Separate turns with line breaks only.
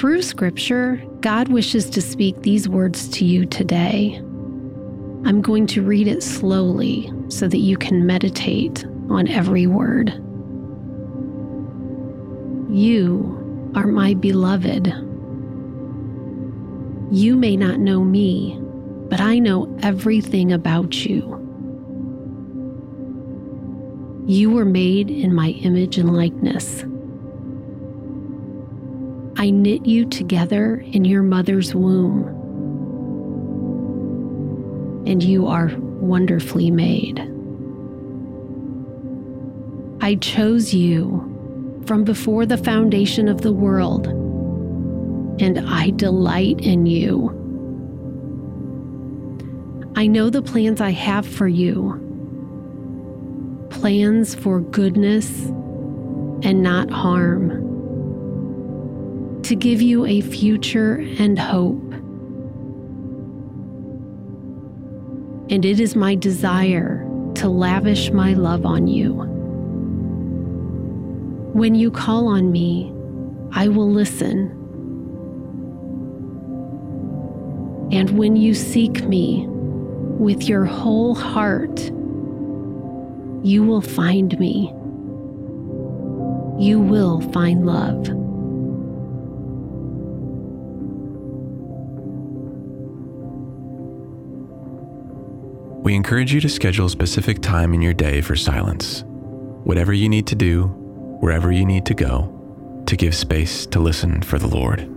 Through Scripture, God wishes to speak these words to you today. I'm going to read it slowly so that you can meditate on every word. You are my beloved. You may not know me, but I know everything about you. You were made in my image and likeness. I knit you together in your mother's womb, and you are wonderfully made. I chose you from before the foundation of the world, and I delight in you. I know the plans I have for you plans for goodness and not harm, to give you a future and hope. And it is my desire to lavish my love on you. When you call on me, I will listen. And when you seek me with your whole heart, you will find me. You will find love.
We encourage you to schedule a specific time in your day for silence. Whatever you need to do, wherever you need to go, to give space to listen for the Lord.